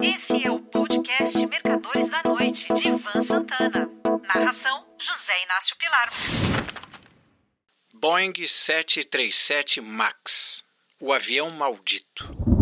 Esse é o podcast Mercadores da Noite, de Ivan Santana. Narração: José Inácio Pilar. Boeing 737 MAX o avião maldito.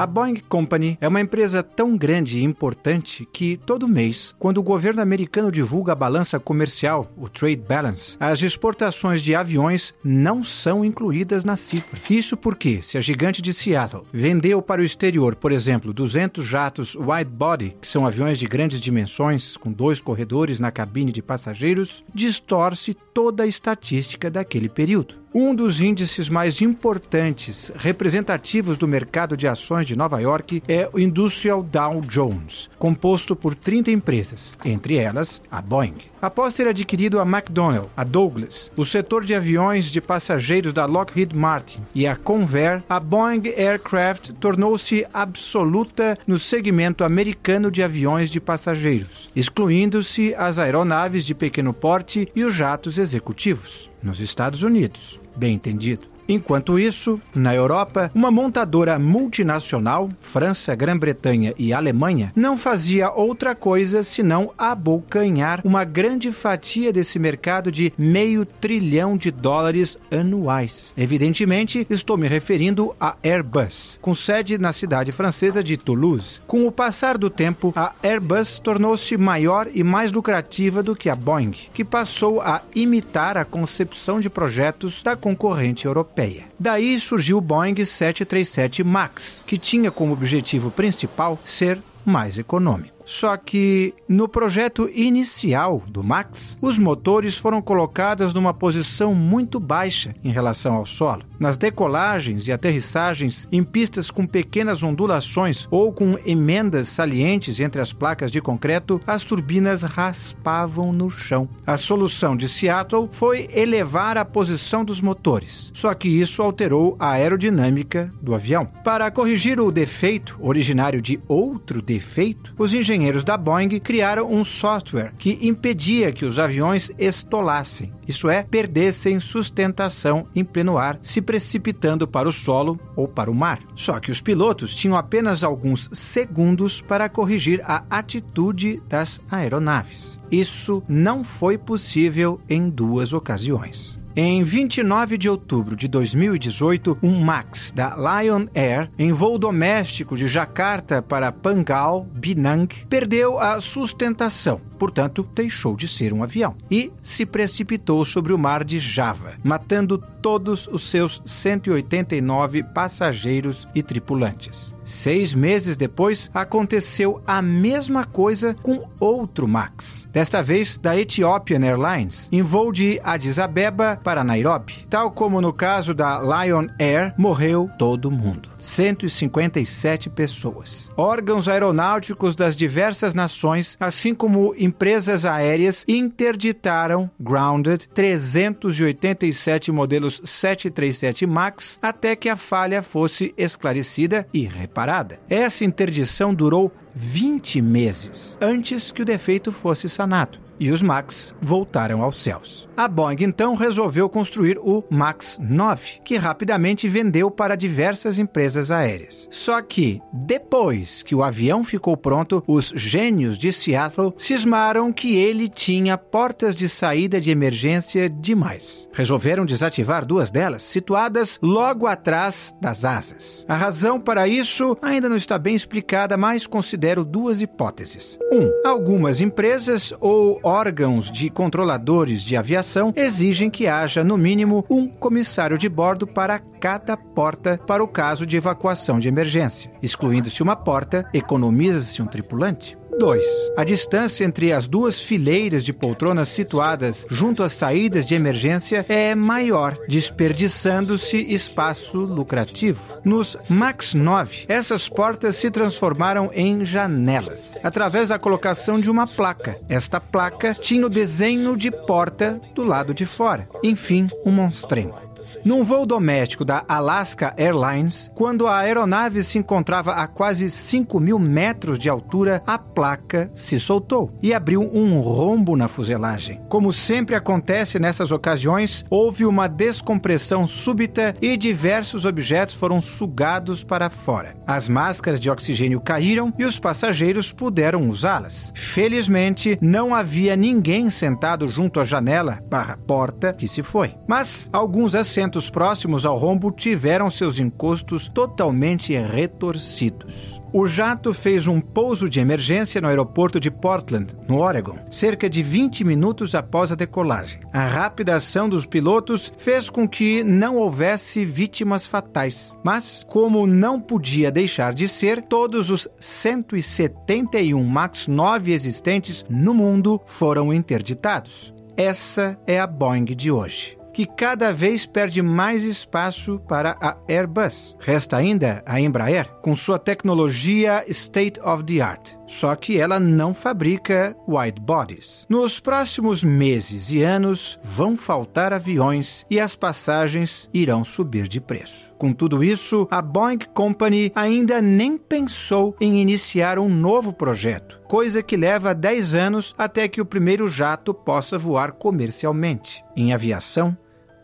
A Boeing Company é uma empresa tão grande e importante que, todo mês, quando o governo americano divulga a balança comercial, o Trade Balance, as exportações de aviões não são incluídas na cifra. Isso porque, se a gigante de Seattle vendeu para o exterior, por exemplo, 200 jatos wide body, que são aviões de grandes dimensões, com dois corredores na cabine de passageiros, distorce toda a estatística daquele período. Um dos índices mais importantes representativos do mercado de ações de Nova York é o Industrial Dow Jones, composto por 30 empresas, entre elas a Boeing. Após ter adquirido a McDonnell, a Douglas, o setor de aviões de passageiros da Lockheed Martin e a Convair, a Boeing Aircraft tornou-se absoluta no segmento americano de aviões de passageiros, excluindo-se as aeronaves de pequeno porte e os jatos executivos, nos Estados Unidos. Bem entendido. Enquanto isso, na Europa, uma montadora multinacional, França, Grã-Bretanha e Alemanha, não fazia outra coisa senão abocanhar uma grande fatia desse mercado de meio trilhão de dólares anuais. Evidentemente, estou me referindo à Airbus, com sede na cidade francesa de Toulouse. Com o passar do tempo, a Airbus tornou-se maior e mais lucrativa do que a Boeing, que passou a imitar a concepção de projetos da concorrente europeia europeia. Daí surgiu o Boeing 737 MAX, que tinha como objetivo principal ser mais econômico. Só que no projeto inicial do Max, os motores foram colocados numa posição muito baixa em relação ao solo. Nas decolagens e aterrissagens em pistas com pequenas ondulações ou com emendas salientes entre as placas de concreto, as turbinas raspavam no chão. A solução de Seattle foi elevar a posição dos motores, só que isso alterou a aerodinâmica do avião. Para corrigir o defeito, originário de outro defeito, os engenheiros engenheiros da Boeing criaram um software que impedia que os aviões estolassem, isto é, perdessem sustentação em pleno ar, se precipitando para o solo ou para o mar. Só que os pilotos tinham apenas alguns segundos para corrigir a atitude das aeronaves. Isso não foi possível em duas ocasiões. Em 29 de outubro de 2018, um MAX da Lion Air, em voo doméstico de Jakarta para Pangal, Binang, perdeu a sustentação portanto, deixou de ser um avião e se precipitou sobre o mar de Java, matando todos os seus 189 passageiros e tripulantes. Seis meses depois, aconteceu a mesma coisa com outro MAX, desta vez da Ethiopian Airlines, em voo de Addis Abeba para Nairobi. Tal como no caso da Lion Air, morreu todo mundo. 157 pessoas. Órgãos aeronáuticos das diversas nações, assim como empresas aéreas, interditaram grounded 387 modelos 737 MAX até que a falha fosse esclarecida e reparada. Essa interdição durou 20 meses antes que o defeito fosse sanado e os Max voltaram aos céus. A Boeing então resolveu construir o Max 9, que rapidamente vendeu para diversas empresas aéreas. Só que, depois que o avião ficou pronto, os gênios de Seattle cismaram que ele tinha portas de saída de emergência demais. Resolveram desativar duas delas, situadas logo atrás das asas. A razão para isso ainda não está bem explicada, mas considero duas hipóteses. Um, algumas empresas ou órgãos de controladores de aviação exigem que haja, no mínimo, um comissário de bordo para cada porta para o caso de evacuação de emergência. Excluindo-se uma porta, economiza-se um tripulante. 2. A distância entre as duas fileiras de poltronas situadas junto às saídas de emergência é maior, desperdiçando-se espaço lucrativo. Nos MAX 9, essas portas se transformaram em janelas, através da colocação de uma placa. Esta placa tinha o desenho de porta do lado de fora. Enfim, um monstrengo. Num voo doméstico da Alaska Airlines, quando a aeronave se encontrava a quase 5 mil metros de altura, a placa se soltou e abriu um rombo na fuselagem. Como sempre acontece nessas ocasiões, houve uma descompressão súbita e diversos objetos foram sugados para fora. As máscaras de oxigênio caíram e os passageiros puderam usá-las. Felizmente, não havia ninguém sentado junto à janela barra porta que se foi. Mas alguns assentos assentos próximos ao rombo tiveram seus encostos totalmente retorcidos. O jato fez um pouso de emergência no aeroporto de Portland, no Oregon, cerca de 20 minutos após a decolagem. A rápida ação dos pilotos fez com que não houvesse vítimas fatais, mas, como não podia deixar de ser, todos os 171 MAX 9 existentes no mundo foram interditados. Essa é a Boeing de hoje que cada vez perde mais espaço para a Airbus. Resta ainda a Embraer, com sua tecnologia state of the art. Só que ela não fabrica wide bodies. Nos próximos meses e anos vão faltar aviões e as passagens irão subir de preço. Com tudo isso, a Boeing Company ainda nem pensou em iniciar um novo projeto, coisa que leva 10 anos até que o primeiro jato possa voar comercialmente. Em aviação,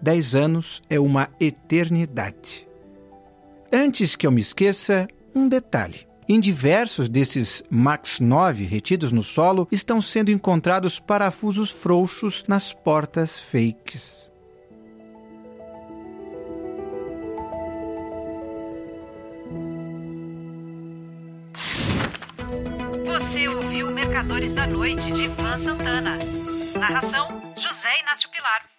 10 anos é uma eternidade. Antes que eu me esqueça, um detalhe. Em diversos desses MAX 9 retidos no solo estão sendo encontrados parafusos frouxos nas portas fakes. Você ouviu Mercadores da Noite de Ivan Santana. Narração: José Inácio Pilar.